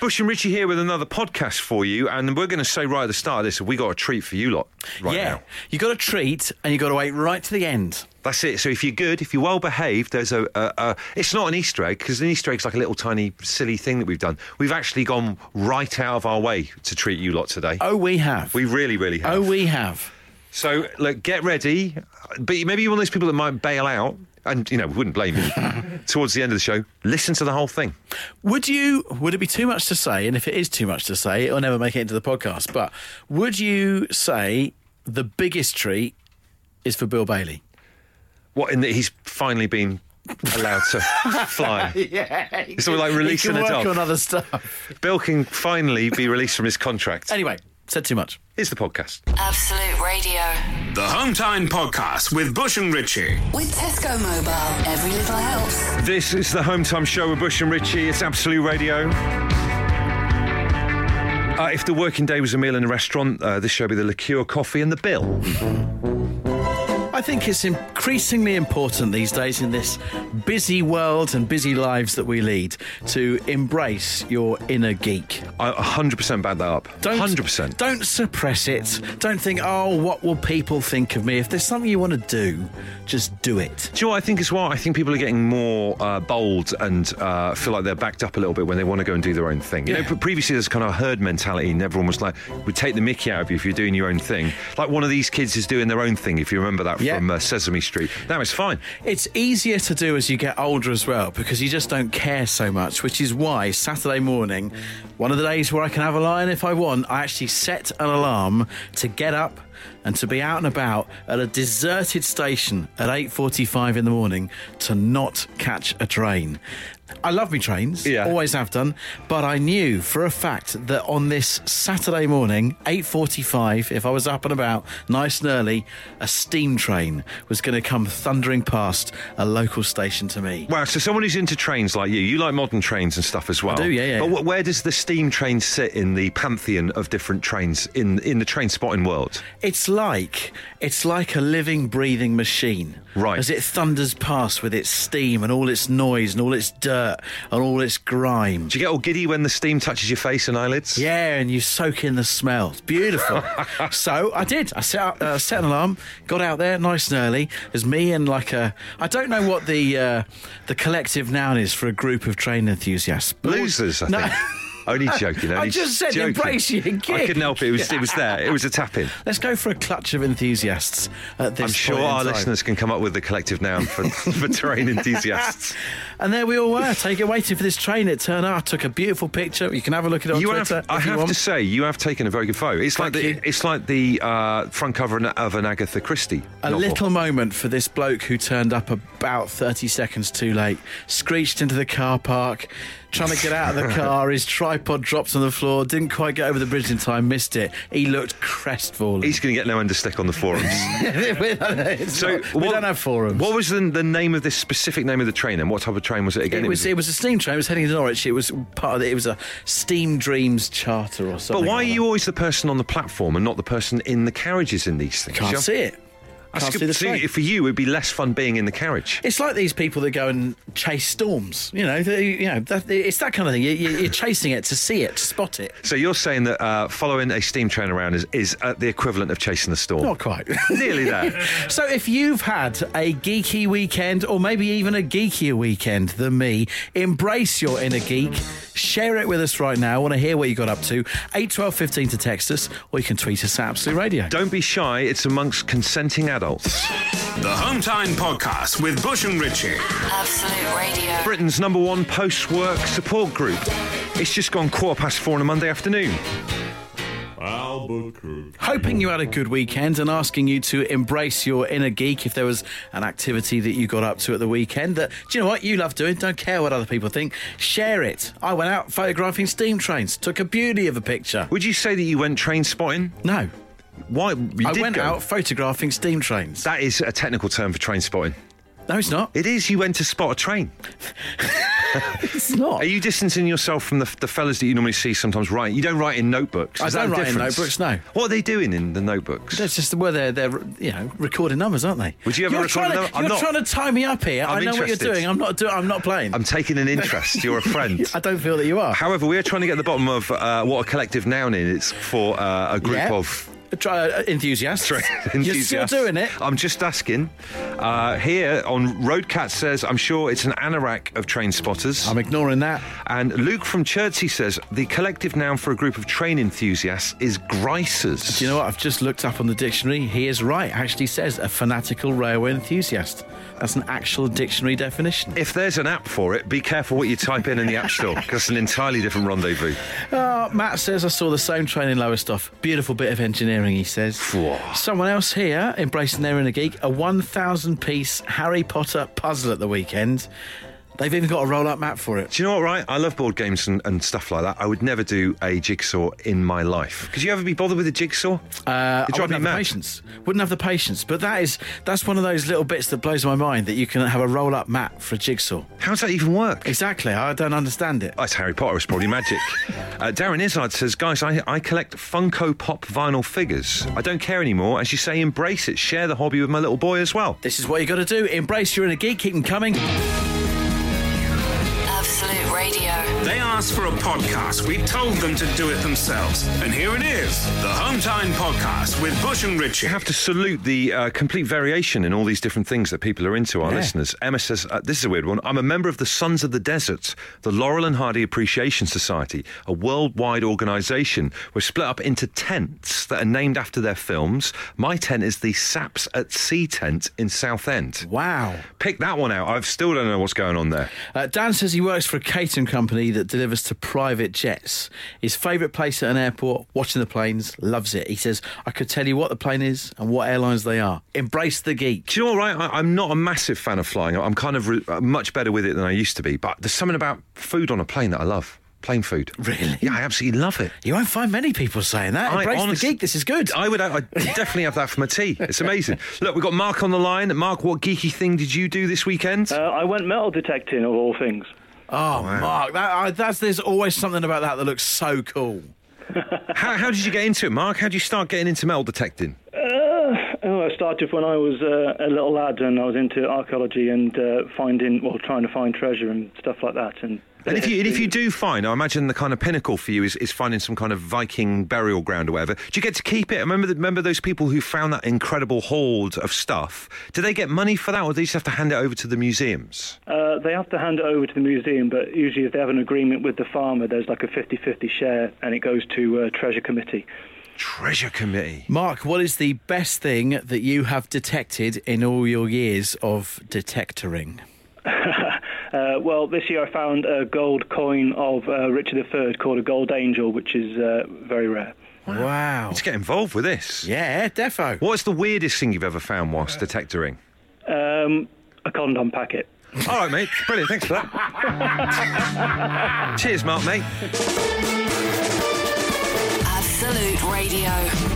Bush and Richie here with another podcast for you, and we're going to say right at the start of this, we got a treat for you lot right yeah, now. you got a treat, and you got to wait right to the end. That's it. So if you're good, if you're well behaved, there's a, a, a it's not an Easter egg because an Easter egg's like a little tiny silly thing that we've done. We've actually gone right out of our way to treat you lot today. Oh, we have. We really, really have. oh, we have. So look, get ready. But maybe you're one of those people that might bail out, and you know, we wouldn't blame you. Towards the end of the show, listen to the whole thing. Would you? Would it be too much to say? And if it is too much to say, it'll never make it into the podcast. But would you say the biggest treat is for Bill Bailey? What in that he's finally been allowed to fly. Yeah, It's sort of like releasing he a can work dog. on other stuff. Bill can finally be released from his contract. Anyway, said too much. Here's the podcast. Absolute Radio. The Hometown Podcast with Bush and Richie. With Tesco Mobile, every little helps. This is the Hometown show with Bush and Richie. It's Absolute Radio. Uh, if the working day was a meal in a restaurant, uh, this show would be the liqueur, coffee, and the bill. I think it's increasingly important these days in this busy world and busy lives that we lead to embrace your inner geek. I 100% back that up. Don't 100%. Don't suppress it. Don't think, oh, what will people think of me? If there's something you want to do, just do it. Do you know what I think as well? I think people are getting more uh, bold and uh, feel like they're backed up a little bit when they want to go and do their own thing. You know, previously there's kind of a herd mentality, and everyone was like, "We take the Mickey out of you if you're doing your own thing." Like one of these kids is doing their own thing. If you remember that Yeah. from uh, Sesame Street, now it's fine. It's easier to do as you get older as well because you just don't care so much, which is why Saturday morning, one of the days where I can have a lion if I want, I actually set an alarm to get up and to be out and about at a deserted station at 8:45 in the morning to not catch a train. I love me trains, Yeah. always have done, but I knew for a fact that on this Saturday morning, 8:45, if I was up and about nice and early, a steam train was going to come thundering past a local station to me. Wow, so someone who's into trains like you, you like modern trains and stuff as well. do, yeah, yeah. But wh- where does the steam train sit in the pantheon of different trains in in the train spotting world? It's like it's like a living, breathing machine. Right. As it thunders past with its steam and all its noise and all its dirt and all its grime. Do you get all giddy when the steam touches your face and eyelids? Yeah, and you soak in the smell. It's beautiful. so I did. I set up, uh, set an alarm, got out there nice and early. There's me and like a I don't know what the uh, the collective noun is for a group of train enthusiasts. Losers, I No. think. Only joking. I just said joking. embrace your I couldn't help it. It was, it was there. It was a tap in. Let's go for a clutch of enthusiasts at this I'm sure our listeners can come up with the collective noun for, for terrain enthusiasts. And there we all were, taking waiting for this train. It turned. I took a beautiful picture. You can have a look at it on You Twitter. have, I have want. to say, you have taken a very good photo. It's like the you. it's like the uh, front cover of an Agatha Christie. A novel. little moment for this bloke who turned up about 30 seconds too late, screeched into the car park, trying to get out of the car. His tripod dropped on the floor, didn't quite get over the bridge in time, missed it. He looked crestfallen. He's going to get no understick on the forums. So not- we what- don't have forums. What was the, the name of this specific name of the train and what type of train was it again? it was it was a steam train. It was heading to Norwich. It was part of it. It was a Steam Dreams charter or something. but why are like you always the person on the platform and not the person in the carriages in these things? Can't You- see it. I Can't see the train. for you, it'd be less fun being in the carriage. It's like these people that go and chase storms. You know, they, you know, that, it's that kind of thing. You, you're chasing it to see it, to spot it. So you're saying that uh, following a steam train around is, is uh, the equivalent of chasing the storm? Not quite. Nearly there. so, if you've had a geeky weekend, or maybe even a geekier weekend than me, embrace your inner geek. Share it with us right now. I want to hear what you got up to. Eight twelve fifteen to text us, or you can tweet us at Absolute Radio. Don't be shy. It's amongst consenting adults. The Hometown Podcast with Bush and Richie. Absolute Radio. Britain's number one post-work support group. It's just gone quarter past four on a Monday afternoon. Albert, hoping you had a good weekend and asking you to embrace your inner geek if there was an activity that you got up to at the weekend that, do you know what, you love doing, don't care what other people think, share it. I went out photographing steam trains, took a beauty of a picture. Would you say that you went train spotting? No, Why? You I did went go. out photographing steam trains. That is a technical term for train spotting. no, it's not. It is. You went to spot a train. It's not. Are you distancing yourself from the, the fellas that you normally see sometimes write? You don't write in notebooks. I Is that don't write in notebooks, no. What are they doing in the notebooks? That's just where they're, they're you know recording numbers, aren't they? Would you ever you're record a number? I'm You're not- trying to tie me up here. I'm I know what you're doing. I'm not doing. I'm not playing. I'm taking an interest. You're a friend. I don't feel that you are. However, we're trying to get the bottom of uh, what a collective noun is for uh, a group Yeah. of Try uh, enthusiasts. You're still doing it. I'm just asking. Uh, here on Roadcat says, I'm sure it's an anorak of train spotters. I'm ignoring that. and Luke from Chertsey says the collective noun for a group of train enthusiasts is gricers. Do you know what? I've just looked up on the dictionary. He is right. Actually, says a fanatical railway enthusiast. That's an actual dictionary definition. If there's an app for it, be careful what you type in in the App Store because it's an entirely different rendezvous. Oh, Matt says I saw the same train in Lowestoft. Beautiful bit of engineering, he says. Someone else here, embracing their inner geek, a 1,000 piece Harry Potter puzzle at the weekend. They've even got a roll up map for it. Do you know what, right? I love board games and, and stuff like that. I would never do a jigsaw in my life. Could you ever be bothered with a jigsaw? Uh, I wouldn't have the patience. Wouldn't have the patience. But that is that's one of those little bits that blows my mind that you can have a roll up map for a jigsaw. How does that even work? Exactly. I don't understand it. It's Harry Potter. It's probably magic. uh, Darren Izzard says, guys, I, I collect Funko Pop vinyl figures. I don't care anymore. As you say, embrace it. Share the hobby with my little boy as well. This is what you got to do. Embrace your inner geek. Keep them coming. Absolute Radio. They asked for a podcast. We told them to do it themselves. And here it is the Hometime Podcast with Bush and Richie. I have to salute the uh, complete variation in all these different things that people are into, our Yeah. listeners. Emma says, uh, This is a weird one. I'm a member of the Sons of the Desert, the Laurel and Hardy Appreciation Society, a worldwide organisation. We're split up into tents that are named after their films. My tent is the Saps at Sea tent in Southend. Wow. Pick that one out. I still don't know what's going on there. Uh, Dan says he works for a catering company that delivers to private jets. His favourite place at an airport, watching the planes, loves it. He says, I could tell you what the plane is and what airlines they are. Embrace the geek. Do you know what, right? I, I'm not a massive fan of flying. I'm kind of re- uh, much better with it than I used to be. But there's something about food on a plane that I love. plain food. Really? Yeah, I absolutely love it. You won't find many people saying that. I Embrace honest- the geek. This is good. I would I definitely have that for my tea. It's amazing. Look, we've got Mark on the line. Mark, what geeky thing did you do this weekend? Uh, I went metal detecting of all things. Oh, Mark, that, I, that's, there's always something about that that looks so cool. how, how did you get into it, Mark? How did you start getting into metal detecting? Started when I was uh, a little lad and I was into archaeology and uh, finding, well, trying to find treasure and stuff like that. And, And if you and if you do find, I imagine the kind of pinnacle for you is, is finding some kind of Viking burial ground or whatever. Do you get to keep it? Remember, the, remember those people who found that incredible hoard of stuff? Do they get money for that, or do they just have to hand it over to the museums? uh, they have to hand it over to the museum, but usually if they have an agreement with the farmer, there's like a 50-50 share and it goes to uh, treasure committee. Treasure committee. Mark, what is the best thing that you have detected in all your years of detectoring? Uh, well, this year I found a gold coin of uh, Richard III called a Gold Angel, which is uh, very rare. Wow. Let's get involved with this. Yeah, defo. What's the weirdest thing you've ever found whilst detectoring? Um, a condom packet. All right, mate. Brilliant. Thanks for that. Cheers, Mark, mate. Absolute Radio.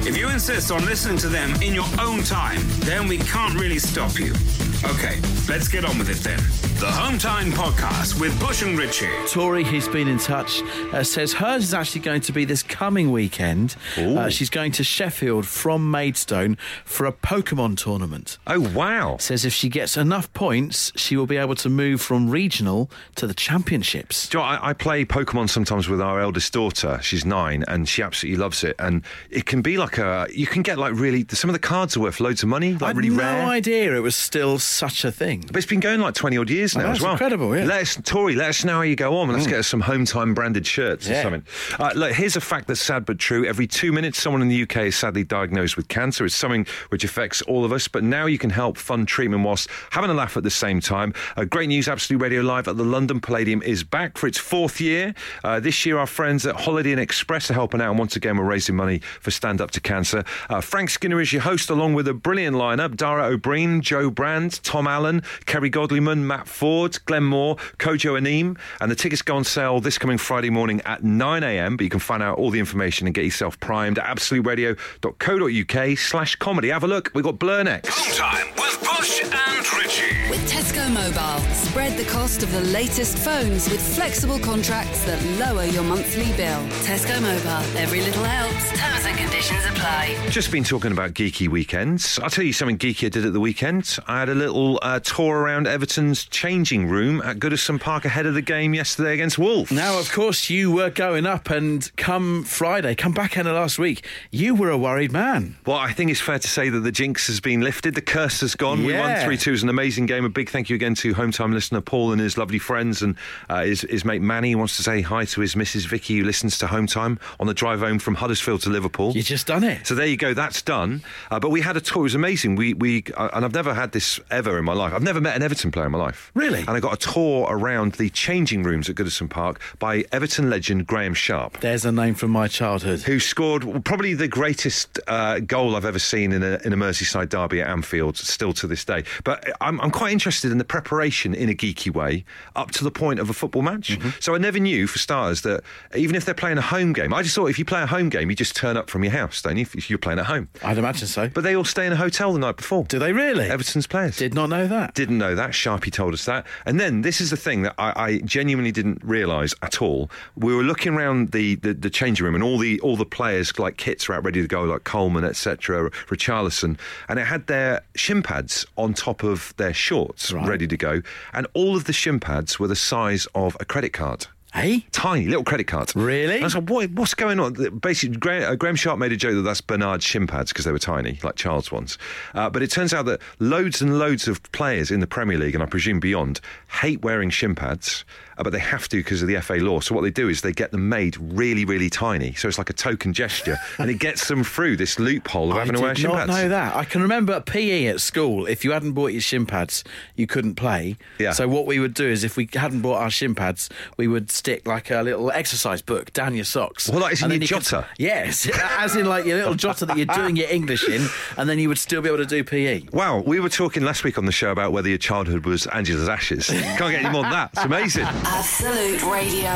If you insist on listening to them in your own time, then we can't really stop you. Okay, let's get on with it then. The Hometime Podcast with Bush and Richie. Tori, who's been in touch, uh, says hers is actually going to be this coming weekend. Uh, she's going to Sheffield from Maidstone for a Pokemon tournament. Oh, wow. Says if she gets enough points, she will be able to move from regional to the championships. Do you know, I, I play Pokemon sometimes with our eldest daughter. She's nine, and she absolutely loves it. And it can be like a you can get like really some of the cards are worth loads of money, like I had really no rare. idea it was still such a thing. But it's been going like twenty odd years now Oh, as well. incredible, yeah. Mm. Let us, Tori, let us know how you go on. Let's get us some home time branded shirts or something. Uh, look, here's a fact that's sad but true. Every two minutes, someone in the UK is sadly diagnosed with cancer. It's something which affects all of us. But now you can help fund treatment whilst having a laugh at the same time. Uh, great news! Absolute Radio Live at the London Palladium is back for its fourth year. Uh, this year, our friends at Holiday Inn Express are helping out, and once again, we're raising money for Stand Up to Cancer. Uh, Frank Skinner is your host, along with a brilliant lineup: Dara O'Brien, Jo Brand, Tom Allen, Kerry Godliman, Matt Forde, Glenn Moore, Kojo Anim, and the tickets go on sale this coming Friday morning at 9 a.m. But you can find out all the information and get yourself primed at absoluteradio.co.uk slash comedy. Have a look. We've got Blur next. Hometime with Bush and Richie. With Tesco Mobile. Spread the cost of the latest phones with flexible contracts that lower your monthly bill. Tesco Mobile. Every little helps. Terms and conditions apply. Just been talking about geeky weekends. I'll tell you something geeky I did at the weekend. I had a little uh, tour around Everton's changing room at Goodison Park ahead of the game yesterday against Wolves. Now, of course, you were going up, and come Friday, come back end of last week, you were a worried man. Well, I think it's fair to say that the jinx has been lifted. The curse has gone. We won 3 2. It was an amazing game. A big thank you again to home time listener Paul and his lovely friends and uh, his, his mate Manny. He wants to say hi to his Mrs. Vicky, who listens to home time on the drive home from Huddersfield to Liverpool. You just done it. So there you go. That's done. Uh, but we had a tour. It was amazing. We we uh, and I've never had this ever in my life. I've never met an Everton player in my life. Really? And I got a tour around the changing rooms at Goodison Park by Everton legend Graeme Sharp. There's a name from my childhood. Who scored probably the greatest uh, goal I've ever seen in a, in a Merseyside derby at Anfield, still to this day. But I'm, I'm quite interested in the preparation in a geeky way up to the point of a football match. So I never knew, for starters, that even if they're playing a home game, I just thought if you play a home game, you just turn up from your house, don't you, if you're playing at home. I'd imagine so. But they all stay in a hotel the night before. Do they really? Everton's players. Did not know that. Didn't know that. Sharpie told us that. And then this is the thing that I, I genuinely didn't realise at all. We were looking around the, the, the changing room and all the all the players like kits were out ready to go, like Coleman, etc., Richarlison, and it had their shin pads on top of their shorts Right. ready to go, and all of the shin pads were the size of a credit card. Hey? Tiny little credit cards. Really? And I was like, what, what's going on? Basically, Graeme, uh, Graeme Sharp made a joke that that's Bernard's shin pads because they were tiny, like child's ones. Uh, but it turns out that loads and loads of players in the Premier League, and I presume beyond, hate wearing shin pads, Uh, but they have to because of the FA law. So what they do is they get them made really, really tiny. So it's like a token gesture, and it gets them through this loophole of I having to wear shin pads. know that. I can remember at PE at school, if you hadn't bought your shin pads, you couldn't play. Yeah. So what we would do is, if we hadn't bought our shin pads, we would stick like a little exercise book down your socks. Well, like, as in your you could- jotter? yes, as in like your little jotter that you're doing your English in, and then you would still be able to do. PE. Wow, we were talking last week on the show about whether your childhood was Angela's ashes. Can't get any more than that. It's amazing. Absolute Radio.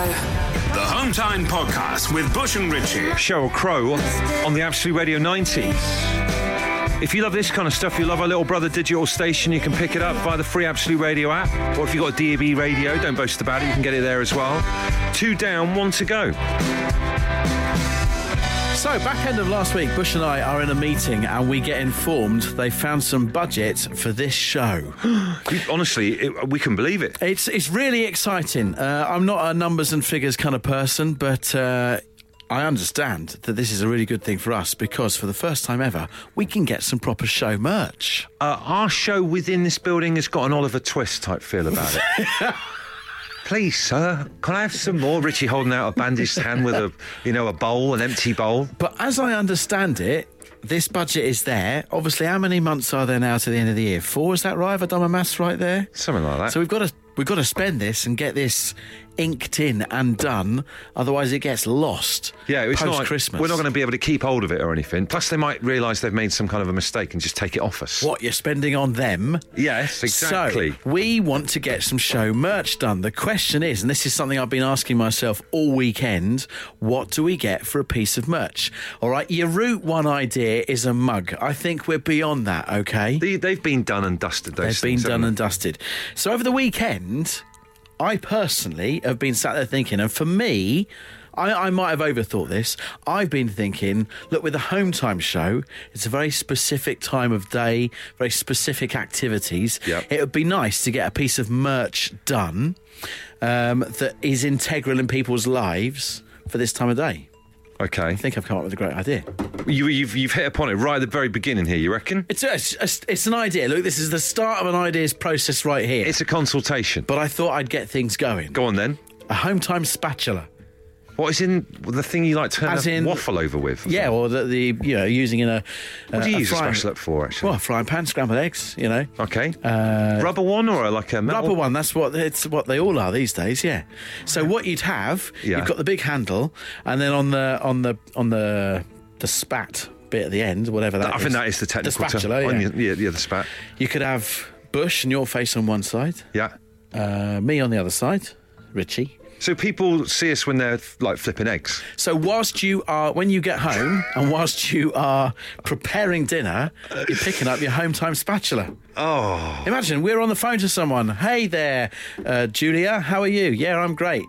The Home Time Podcast with Bush and Ritchie. Sheryl Crow on the Absolute Radio 90s. If you love this kind of stuff, you love our little brother digital station, you can pick it up via the free Absolute Radio app. Or if you've got a DAB radio, don't boast about it, you can get it there as well. Two down, one to go. So, back end of last week, Bush and I are in a meeting and we get informed they found some budget for this show. We- honestly, it, we can believe it. It's it's really exciting. Uh, I'm not a numbers and figures kind of person, but uh, I understand that this is a really good thing for us because for the first time ever, we can get some proper show merch. Uh, our show within this building has got an Oliver Twist type feel about it. Please, sir, can I have some more? Richie holding out a bandaged hand with a, you know, a bowl, an empty bowl. But as I understand it, this budget is there. Obviously, how many months are there now to the end of the year? Four, is that right? Have I done my maths right there? Something like that. So we've got to we've got to spend this and get this inked in and done. Otherwise, it gets lost. Yeah, it's post not. like- Christmas. We're not going to be able to keep hold of it or anything. Plus, they might realise they've made some kind of a mistake and just take it off us. What you're spending on them? Yes, exactly. So we want to get some show merch done. The question is, and this is something I've been asking myself all weekend: What do we get for a piece of merch? All right, your route one idea is a mug. I think we're beyond that. Okay. They, they've been done and dusted. They've been done and dusted. So over the weekend, I personally have been sat there thinking, and for me, I, I might have overthought this. I've been thinking, look, with the home time show, it's a very specific time of day, very specific activities. Yep. It would be nice to get a piece of merch done um, that is integral in people's lives for this time of day. Okay. I think I've come up with a great idea. You, you've, you've hit upon it right at the very beginning here, you reckon? It's, a, it's, it's an idea. Look, this is the start of an ideas process right here. It's a consultation. but I thought I'd get things going. Go on then. A home time spatula. What is in the thing you like to turn in- waffle over with? Yeah, or the, the you know using in a. What do you use a spatula for, actually? Well, a frying pan, scrambled eggs. You know, Okay. Rubber one or like a metal? rubber one. That's what it's what they all are these days. Yeah. So what you'd have, Yeah. you've got the big handle, and then on the on the on the the spat bit at the end, whatever that I is. think that is the technical The spatula. term. yeah. Your- yeah, yeah, the spat. You could have Bush and your face on one side, Yeah. uh, me on the other side, Richie. So people see us when they're like flipping eggs. So whilst you are, when you get home and whilst you are preparing dinner, you're picking up your home time spatula. Oh, Imagine we're on the phone to someone. Hey there, uh, Julia, how are you? Yeah, I'm great.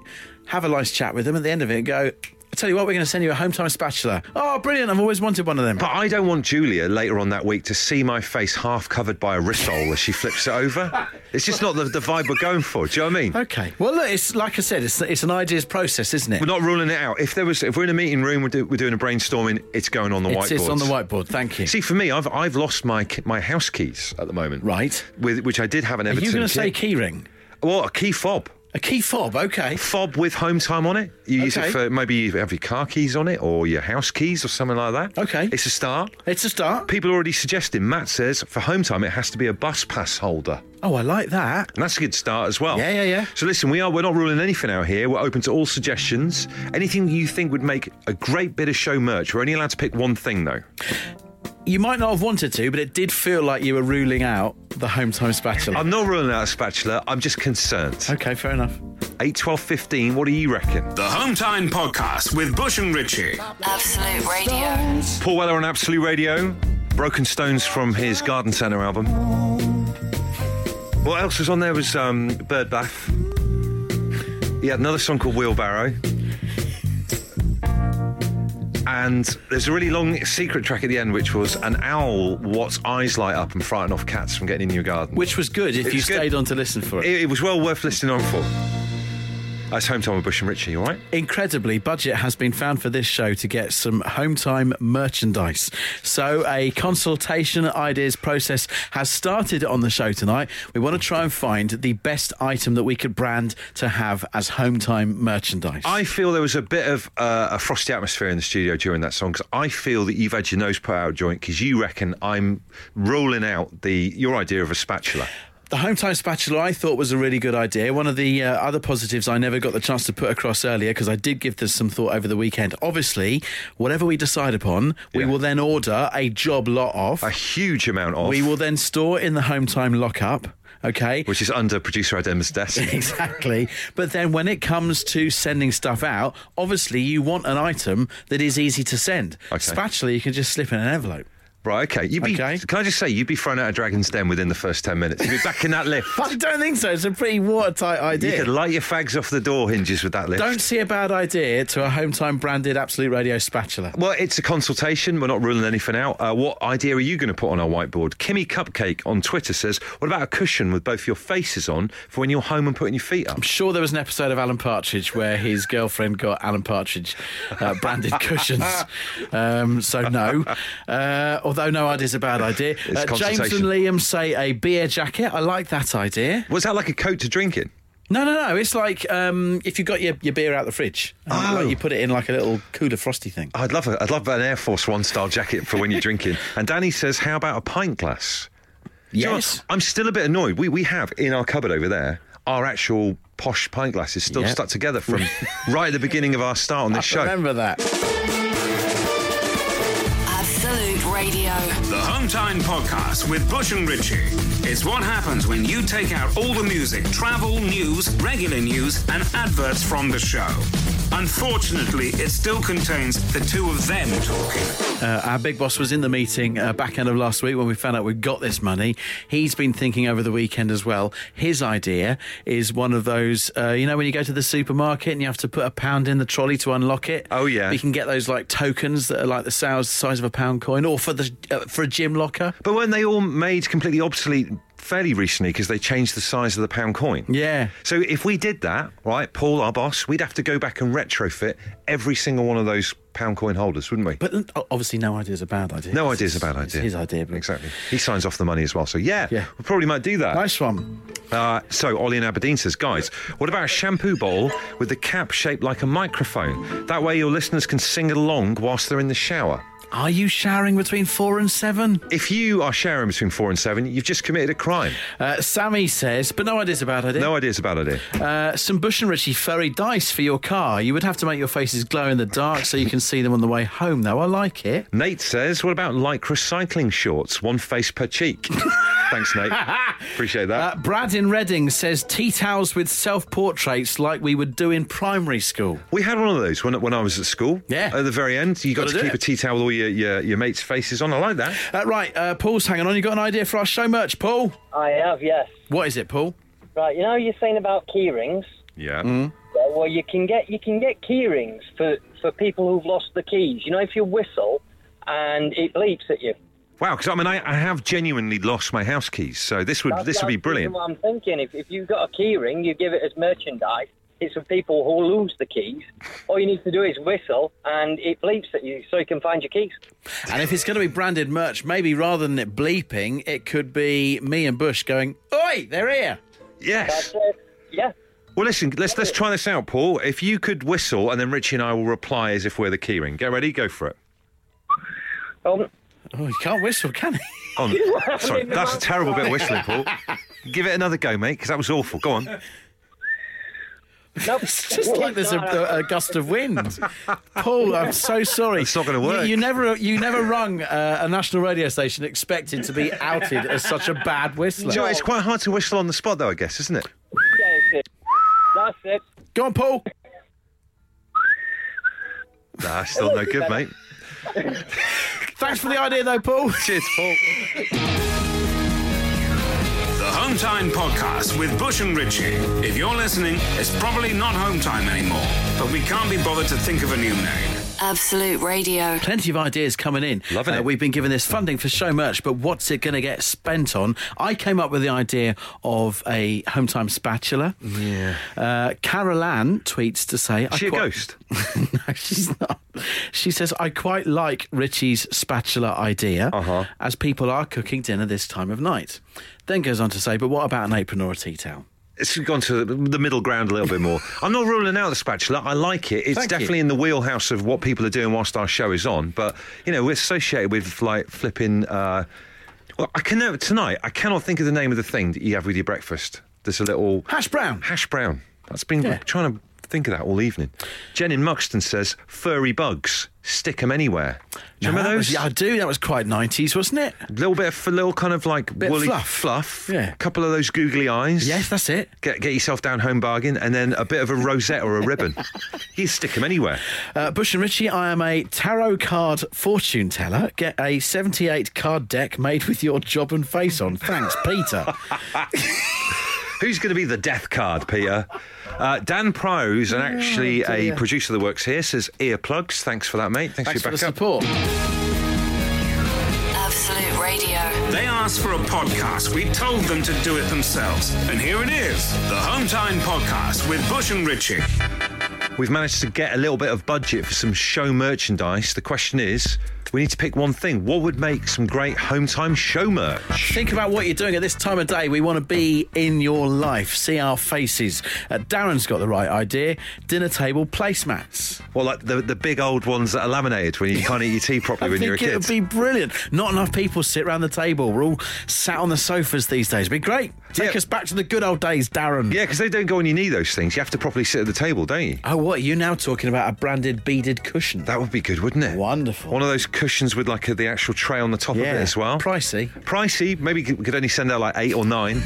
Have a nice chat with them at the end of it and go, I tell you what, we're going to send you a home time spatula. Oh, brilliant. I've always wanted one of them. but I don't want Julia later on that week to see my face half covered by a rissole as she flips it over. It's just not the, the vibe we're going for. Do you know what I mean? Okay. Well, look, it's like I said, it's, it's an ideas process, isn't it? We're not ruling it out. If there was, if we're in a meeting room, we're, do, we're doing a brainstorming. It's going on the It's, whiteboard. it's on the whiteboard. Thank you. See, for me, I've I've lost my my house keys at the moment. Right. With which I did have an Are Everton. you going to say key. keyring? Well, a key fob. A key fob, okay. Fob with home time on it. You use it for maybe you have your car keys on it or your house keys or something like that. Okay. It's a start. It's a start. People are already suggesting. Matt says for home time it has to be a bus pass holder. Oh, I like that. And that's a good start as well. Yeah, yeah, yeah. So listen, we are we're not ruling anything out here. We're open to all suggestions. Anything you think would make a great bit of show merch. We're only allowed to pick one thing though. You might not have wanted to, but it did feel like you were ruling out the home time spatula. I'm not ruling out a spatula. I'm just concerned. okay, fair enough. 8, 12, 15. What do you reckon? The Home Time Podcast with Bush and Ritchie. Absolute Radio. Paul Weller on Absolute Radio. Broken Stones from his Garden Centre album. What else was on there was um, Bird Bath. He had another song called Wheelbarrow. And there's a really long secret track at the end, which was an owl what's eyes light up and frighten off cats from getting in your garden. Which was good if It you was good. stayed on to listen for it. It, it was well worth listening on for. That's Home Time with Bush and Ritchie, all right? Incredibly, budget has been found for this show to get some home time merchandise. So, a consultation ideas process has started on the show tonight. We want to try and find the best item that we could brand to have as home time merchandise. I feel there was a bit of uh, a frosty atmosphere in the studio during that song because I feel that you've had your nose put out joint because you reckon I'm ruling out the your idea of a spatula. The home time spatula I thought was a really good idea. One of the uh, other positives I never got the chance to put across earlier because I did give this some thought over the weekend. Obviously, whatever we decide upon, we will then order a job lot of. A huge amount of, We will then store in the home time lockup. Okay. which is under producer Adem's desk. Exactly. But then when it comes to sending stuff out, obviously you want an item that is easy to send. Okay. Spatula, you can just slip in an envelope. Right, okay. You'd be, Okay. Can I just say, you'd be thrown out of Dragon's Den within the first 10 minutes. You'd be back in that lift. I don't think so. It's a pretty watertight idea. You idea. could light your fags off the door hinges with that lift. Don't see a bad idea to a home time branded Absolute Radio spatula. Well, it's a consultation. We're not ruling anything out. Uh, what idea are you going to put on our whiteboard? Kimmy Cupcake on Twitter says, What about a cushion with both your faces on for when you're home and putting your feet up? I'm sure there was an episode of Alan Partridge where his girlfriend got Alan Partridge uh, branded cushions. Um, so no, uh, although no idea's a bad idea. Uh, James and Liam say a beer jacket. I like that idea. Was that like a coat to drink in? No, no, no. It's like um, if you got your, your beer out the fridge, Oh. like, you put it in like a little cooler frosty thing. I'd love a, I'd love an Air Force One style jacket for when you're drinking. And Danny says, "How about a pint glass?" Do you know Yes. I'm still a bit annoyed. We we have in our cupboard over there our actual posh pint glasses still Yep. stuck together from right at the beginning of our start on this show. Remember that. The Time Podcast with Bush and Ritchie. It's what happens when you take out all the music, travel, news, regular news, and adverts from the show. Unfortunately, it still contains the two of them talking. Uh, our big boss was in the meeting uh, back end of last week when we found out we got this money. He's been thinking over the weekend as well. His idea is one of those, uh, you know, when you go to the supermarket and you have to put a pound in the trolley to unlock it. Oh, yeah. You can get those like tokens that are like the size size of a pound coin, or for the uh, for a gym locker. But weren't they all made completely obsolete fairly recently because they changed the size of the pound coin? Yeah. So if we did that, right, Paul, our boss, we'd have to go back and retrofit every single one of those pound coin holders, wouldn't we? But uh, obviously, no idea is a bad idea. no It's- idea is a bad it's idea. his idea, but Exactly. He signs off the money as well. So yeah, Yeah. we probably might do that. Nice one. Uh, so Ollie in Aberdeen says, guys, what about a shampoo bowl with the cap shaped like a microphone? That way your listeners can sing along whilst they're in the shower. Are you showering between four and seven? If you are sharing between four and seven, you've just committed a crime. Uh, Sammy says, but no idea's about bad idea. No ideas about a bad idea. Uh, some Bush and Ritchie furry dice for your car. You would have to make your faces glow in the dark so you can see them on the way home, though. I like it. Nate says, what about lycra cycling shorts? One face per cheek. Thanks, Nate. Appreciate that. Uh, Brad in Reading says tea towels with self portraits like we would do in primary school. we had one of those when, when I was at school. Yeah. At the very end, you got Gotta to keep it. a tea towel with all your, your, your mates' faces on. I like that. Uh, right, uh, Paul's hanging on. You got an idea for our show merch, Paul? I have, yes. What is it, Paul? Right, you know you're saying about key rings. Yeah. Mm. Yeah, well, you can get you can get key rings for for people who've lost the keys. You know, if you whistle and it bleeps at you. Wow, because I mean, I, I have genuinely lost my house keys, so this would That's- this would be brilliant. What I'm thinking, if if you've got a key ring, you give it as merchandise. It's for people who lose the keys. All you need to do is whistle, and it bleeps at you, so you can find your keys. And if it's going to be branded merch, maybe rather than it bleeping, it could be me and Bush going, Oi, they're here. Yes. That's it. Yeah. Well, listen, let's let's try this out, Paul. If you could whistle, and then Richie and I will reply as if we're the keyring. Get ready, go for it. Um, Oh, he can't whistle, can he? On. Sorry, that's a terrible bit of whistling, Paul. Give it another go, mate, because that was awful. Go on. nope. It's just like there's a, a, a gust of wind. Paul, I'm so sorry. It's not gonna work. You, never, you never rung uh, a national radio station expecting to be outed as such a bad whistler. Do you know, it's quite hard to whistle on the spot, though, I guess, isn't it? Yeah, it's it. That's it. Go on, Paul. Nah, still no good, mate. Thanks for the idea, though, Paul. Cheers, Paul. The Home Time Podcast with Bush and Ritchie. If you're listening, it's probably not Home Time anymore, but we can't be bothered to think of a new name. Absolute Radio. Plenty of ideas coming in. Loving Uh, it. We've been given this funding for show merch, but what's it going to get spent on? I came up with the idea of a home time spatula. Yeah. Uh, Carol Ann tweets to say, Is she I a quite- ghost? no, she's not. She says, I quite like Richie's spatula idea, Uh-huh. as people are cooking dinner this time of night. Then goes on to say, but what about an apron or a tea towel? It's gone to the middle ground a little bit more. I'm not ruling out the spatula. I like it. It's Thank you. definitely in the wheelhouse of what people are doing whilst our show is on. But you know, we're associated with like flipping. Uh, well, I can never tonight. I cannot think of the name of the thing that you have with your breakfast. There's a little Hash brown. hash brown. That's been Yeah. trying to think of that all evening. Jen in Muxton says furry bugs. stick them anywhere. Do you No, remember that was- those? yeah, I do. That was quite 90s, wasn't it? A little bit of a little kind of like Bit of woolly fluff. fluff. Yeah. A couple of those googly eyes. Yes, that's it. Get, get yourself down home bargain and then a bit of a rosette or a ribbon. you stick them anywhere. Uh, Bush and Richie, I am a tarot card fortune teller. Get a 78 card deck made with your job and face on. Thanks, Peter. Who's going to be the death card, Peter? Uh, Dan Prose, and actually a producer that works here, says earplugs. Thanks for that, mate. Thanks, Thanks for for your the support. Absolute Radio. They asked for a podcast. We told them to do it themselves. And here it is the Home Time Podcast with Bush and Ritchie. We've managed to get a little bit of budget for some show merchandise. The question is, we need to pick one thing. What would make some great home time show merch? Think about what you're doing at this time of day. We want to be in your life, see our faces. Uh, Darren's got the right idea. Dinner table placemats. Well, like the, the big old ones that are laminated when you can't eat your tea properly when you're a kid. it would be brilliant. Not enough people sit around the table. We're all sat on the sofas these days. It'd be great. Take Yeah. us back to the good old days, Darren. Yeah, because they don't go on your knee, those things. You have to properly sit at the table, don't you? Oh, what? You're you now talking about a branded beaded cushion? That would be good, wouldn't it? Wonderful. One of those cushions with like a, the actual tray on the top of it as well. Pricey. Pricey. Maybe we could only send out like eight or nine.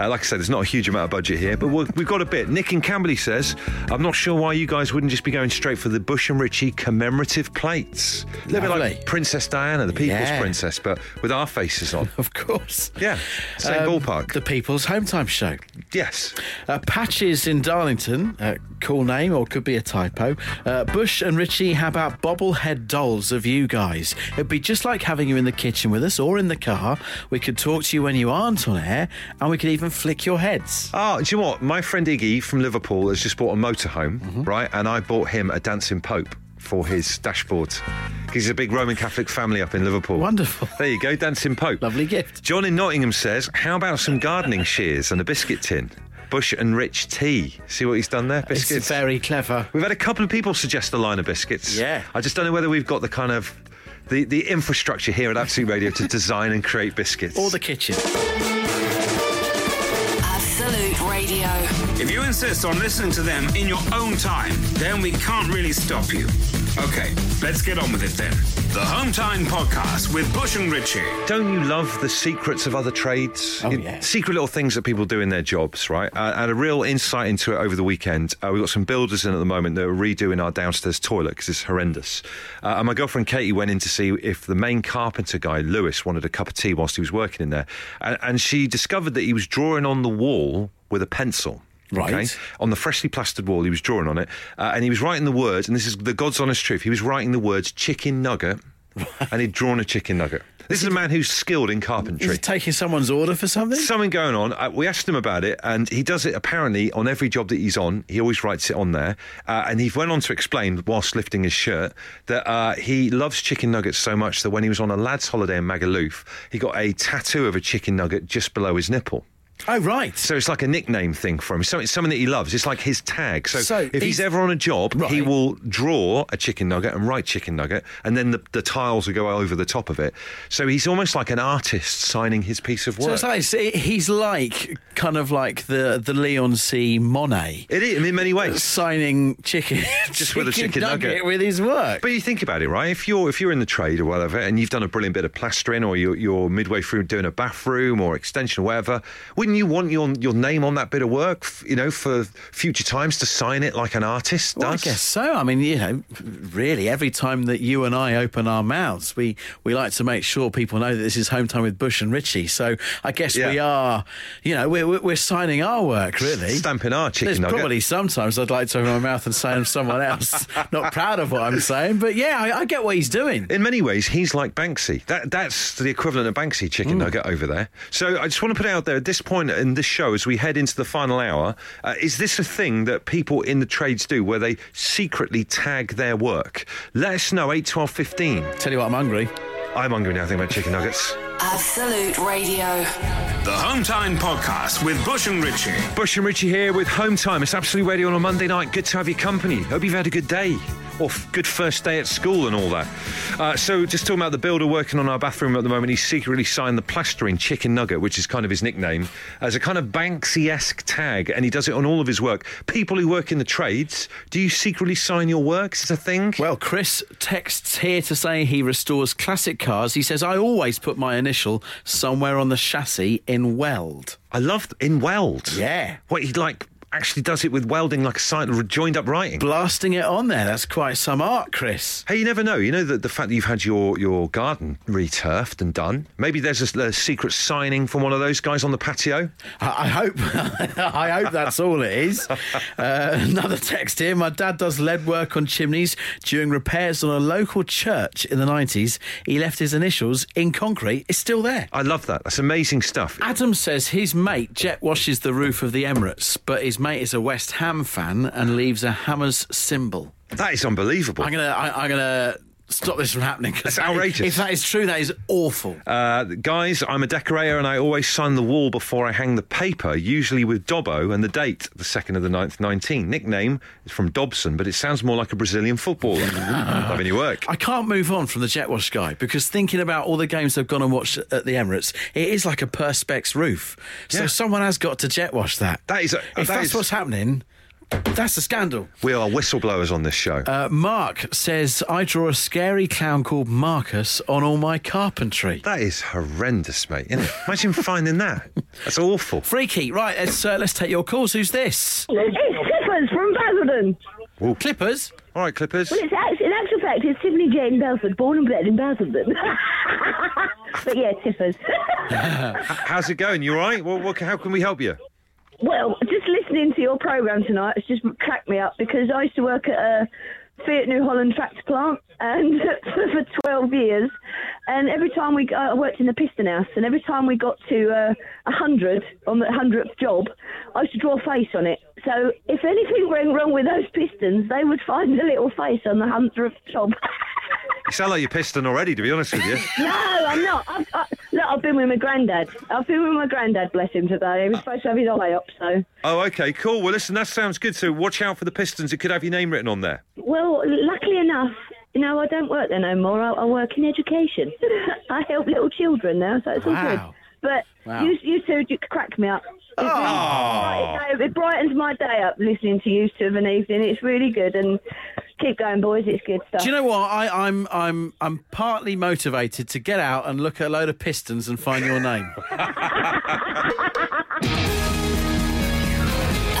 Uh, like I said, there's not a huge amount of budget here, but we're, we've got a bit. Nick in Camberley says, I'm not sure why you guys wouldn't just be going straight for the Bush and Ritchie commemorative plates. A little bit like Princess Diana, the People's Yeah. Princess, but with our faces on. Of course. Yeah, same Um, ballpark. The People's Home Time Show. yes. Uh, Patches in Darlington, uh, cool name or could be a typo. Uh, Bush and Richie, how about bobblehead dolls of you guys? It'd be just like having you in the kitchen with us or in the car. We could talk to you when you aren't on air and we could even flick your heads. Oh, do you know what? My friend Iggy from Liverpool has just bought a motorhome, Mm-hmm. right? And I bought him a dancing pope for his dashboard. He's a big Roman Catholic family up in Liverpool. Wonderful. There you go, dancing pope. Lovely gift. John in Nottingham says, "How about some gardening shears and a biscuit tin? Bush and Rich tea. See what he's done there? It's Biscuits. very clever. We've had a couple of people suggest a line of biscuits. Yeah. I just don't know whether we've got the kind of the, the infrastructure here at Absolute Radio to design and create biscuits. Or the kitchen. If you insist on listening to them in your own time, then we can't really stop you. Okay, let's get on with it then. The Home Time Podcast with Bush and Ritchie. Don't you love the secrets of other trades? Oh, yeah. Secret little things that people do in their jobs, right? Uh, and a real insight into it over the weekend. Uh, we've got some builders in at the moment that are redoing our downstairs toilet because it's horrendous. Uh, and my girlfriend Katie went in to see if the main carpenter guy, Lewis, wanted a cup of tea whilst he was working in there. And, and she discovered that he was drawing on the wall with a pencil. Right. On the freshly plastered wall, he was drawing on it, uh, and he was writing the words. And this is the God's honest truth. He was writing the words "chicken nugget," and he'd drawn a chicken nugget. This is a man who's skilled in Is carpentry. he taking someone's order for something? Something going on. Uh, we asked him about it, and he does it apparently on every job that he's on. He always writes it on there. Uh, and he went on to explain, whilst lifting his shirt, that uh, he loves chicken nuggets so much that when he was on a lad's holiday in Magaluf, he got a tattoo of a chicken nugget just below his nipple. Oh, right. So it's like a nickname thing for him. So it's something that he loves. It's like his tag. So, So if he's, he's- ever on a job, he will draw a chicken nugget and write chicken nugget, and then the, the tiles will go over the top of it. So he's almost like an artist signing his piece of work. So it's like, he's like kind of like the the Leon C. Monet it is in many ways. signing chicken Just with a chicken nugget. with his work. But you think about it, right? If you're if you're in the trade or whatever, and you've done a brilliant bit of plastering, or you're, you're midway through doing a bathroom or extension or whatever, wouldn't you want your your name on that bit of work? You know, for future times to sign it like an artist Well, I guess so. I mean, you know, really, every time that you and I open our mouths, we, we like to make sure people know that this is home time with Bush and Richie. So I guess Yeah. we are, you know, we're, we're signing our work, really. Stamping our chicken There's nugget. probably sometimes I'd like to open my mouth and say I'm someone else, not proud of what I'm saying, but yeah, I, I get what he's doing. In many ways, he's like Banksy. That that's the equivalent of Banksy chicken mm. nugget over there. So I just want to put it out there at this point in this show, as we head into the final hour, uh, is this a thing that people in the trades do, where they secretly tag their work? Let us know. Eight, twelve, fifteen. Tell you what, I'm hungry. I'm hungry now. I think about chicken nuggets. Absolute Radio. The Home Time Podcast with Bush and Ritchie. Bush and Richie here with Home Time. It's Absolute Radio on a Monday night. Good to have your company. Hope you've had a good day. Or f- good first day at school and all that. Uh, so, just talking about the builder working on our bathroom at the moment, he secretly signed the plastering chicken nugget, which is kind of his nickname, as a kind of Banksy esque tag, and he does it on all of his work. People who work in the trades, do you secretly sign your work? Is it a thing? Well, Chris texts here to say he restores classic cars. He says, I always put my initial somewhere on the chassis in weld. I love in weld. Yeah. What he'd like actually does it with welding, like a side joined up writing. Blasting it on there. That's quite some art, Chris. Hey, you never know. You know that the fact that you've had your, your garden returfed and done. Maybe there's a, a secret signing from one of those guys on the patio. I, I hope I hope that's all it is. Uh, another text here. My dad does lead work on chimneys during repairs on a local church in the 90s. He left his initials in concrete. It's still there. I love that. That's amazing stuff. Adam says his mate jet washes the roof of the Emirates, but his mate is a West Ham fan and leaves a Hammers symbol. That is unbelievable. I'm gonna, I, I'm gonna stop this from happening. That's that- outrageous. If that is true, that is awful. Uh, guys, I'm a decorator and I always sign the wall before I hang the paper, usually with Dobbo and the date, the 2nd of the 9th, 19. Nickname is from Dobson, but it sounds more like a Brazilian footballer. Loving your work. I can't move on from the jet wash guy because thinking about all the games they've gone and watched at the Emirates, it is like a perspex roof. So Yeah. someone has got to jet wash that. That is a- if that that's is- what's happening, that's a scandal. We are whistleblowers on this show. Uh, Mark says I draw a scary clown called Marcus on all my carpentry. that is horrendous, mate. Isn't it? Imagine finding that. That's awful. Freaky, right? Let's uh, let's take your calls. Who's this? It's Clippers from Basildon. Clippers. All right, Clippers. Well, it's actually, in actual fact, it's Tiffany Jane Belford, born and bred in Basildon. but yeah, Tiffers. How's it going? You all right? Well, what, how can we help you? Well, just listening to your programme tonight, has just cracked me up because I used to work at a Fiat New Holland tractor plant and for 12 years. And every time we, I worked in the piston house, and every time we got to uh, 100 on the 100th job, I used to draw a face on it. So if anything went wrong with those pistons, they would find a little face on the 100th job. You sound like you're piston already, to be honest with you. No, I'm not. I've, I, look, I've been with my granddad. I've been with my granddad, bless him, today. He was supposed to have his eye up, so. Oh, okay, cool. Well, listen, that sounds good. So watch out for the Pistons. It could have your name written on there. Well, luckily enough, you know, I don't work there no more. I, I work in education. I help little children now, so it's all good. Wow. But Wow. you, you two you crack me up. Oh. It, really- it brightens my day up listening to you two of an evening. It's really good, and keep going, boys. It's good stuff. Do you know what? I, I'm I'm I'm partly motivated to get out and look at a load of pistons and find your name.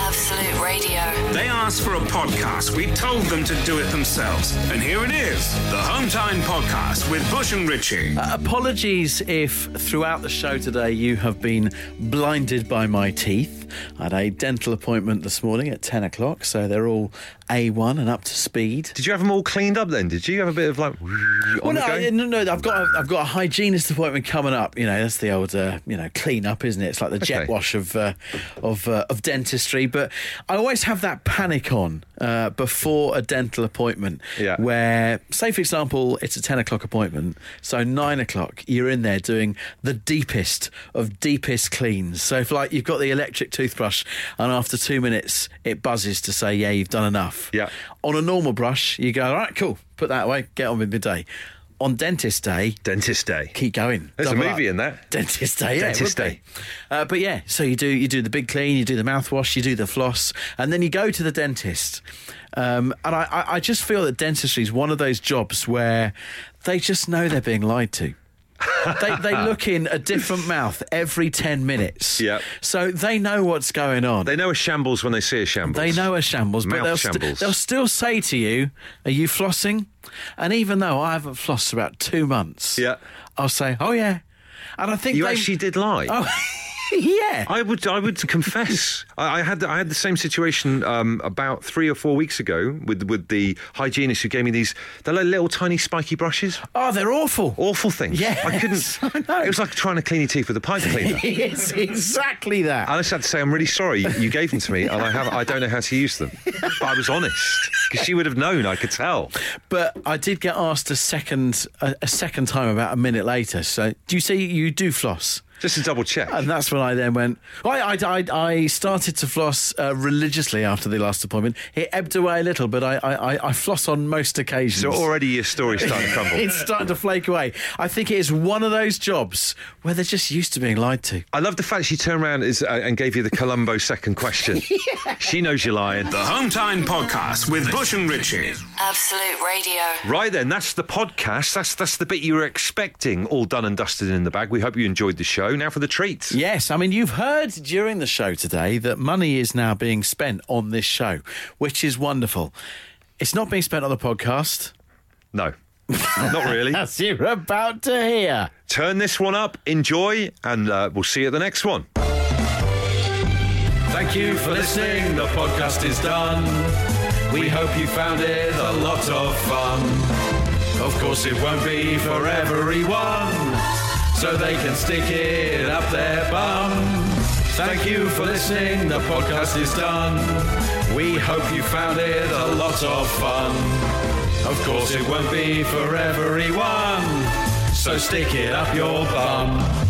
Absolute Radio. They asked for a podcast. We told them to do it themselves. And here it is the Hometime Podcast with Bush and Ritchie. Apologies if throughout the show today you have been blinded by my teeth. I had a dental appointment this morning at 10 o'clock, so they're all A1 and up to speed. Did you have them all cleaned up then? Did you have a bit of like on Well, the no, go? I- no, no, I've got a, I've got a hygienist appointment coming up. You know, that's the old uh, you know clean up, isn't it? It's like the jet Okay. wash of uh, of uh, of dentistry. But I always have that panic on uh, before a dental appointment, Yeah. where say for example it's a ten o'clock appointment, so nine o'clock you're in there doing the deepest of deepest cleans. So if like you've got the electric toothbrush, and after two minutes it buzzes to say yeah you've done enough. Yeah. On a normal brush, you go all right, cool, put that away, get on with the day. On dentist day, Dentist day. keep going. There's a movie up. in that. Dentist day. yeah, Dentist day. Uh, but yeah, so you do you do the big clean, you do the mouthwash, you do the floss, and then you go to the dentist. Um, and I, I, I just feel that dentistry is one of those jobs where they just know they're being lied to. They, they look in a different mouth every 10 minutes. Yep. So they know what's going on. They know a shambles when they see a shambles. They know a shambles, but Mouth they'll, st- shambles. they'll still say to you, Are you flossing? And even though I haven't flossed for about two months, Yeah. I'll say, Oh, yeah. And I think You they- actually did lie. Oh, yeah. I would, I would confess. I, I had, I had the same situation um, about three or four weeks ago with with the hygienist who gave me these. They're like little tiny spiky brushes. Oh, they're awful. Awful things. Yeah. I couldn't. I know. It was like trying to clean your teeth with a pipe cleaner. it's exactly that. I just had to say, I'm really sorry you gave them to me, and I have, I don't know how to use them. But I was honest because she would have known. I could tell. But I did get asked a second a, a second time about a minute later. So, do you say you do floss? Just to double check. And that's when I then went. I I, I, I started to floss uh, religiously after the last appointment. It ebbed away a little, but I I, I- I floss on most occasions. So already your story's starting to crumble. it's starting to flake away. I think it is one of those jobs where they're just used to being lied to. I love the fact she turned around is, uh, and gave you the Columbo second question. She knows you're lying. The Hometime Podcast with Bush and Richie. Absolute Radio. Right then, that's the podcast. That's that's the bit you were expecting, all done and dusted in the bag. We hope you enjoyed the show. Now for the treats. Yes, I mean, you've heard during the show today that money is now being spent on this show, which is wonderful. It's not being spent on the podcast. No, not really. As you're about to hear. Turn this one up, enjoy, and uh, we'll see you at the next one. Thank you for listening. The podcast is done. We hope you found it a lot of fun. Of course, it won't be for everyone, so they can stick it up their bum. Thank you for listening. The podcast is done. We hope you found it a lot of fun. Of course, it won't be for everyone, so stick it up your bum.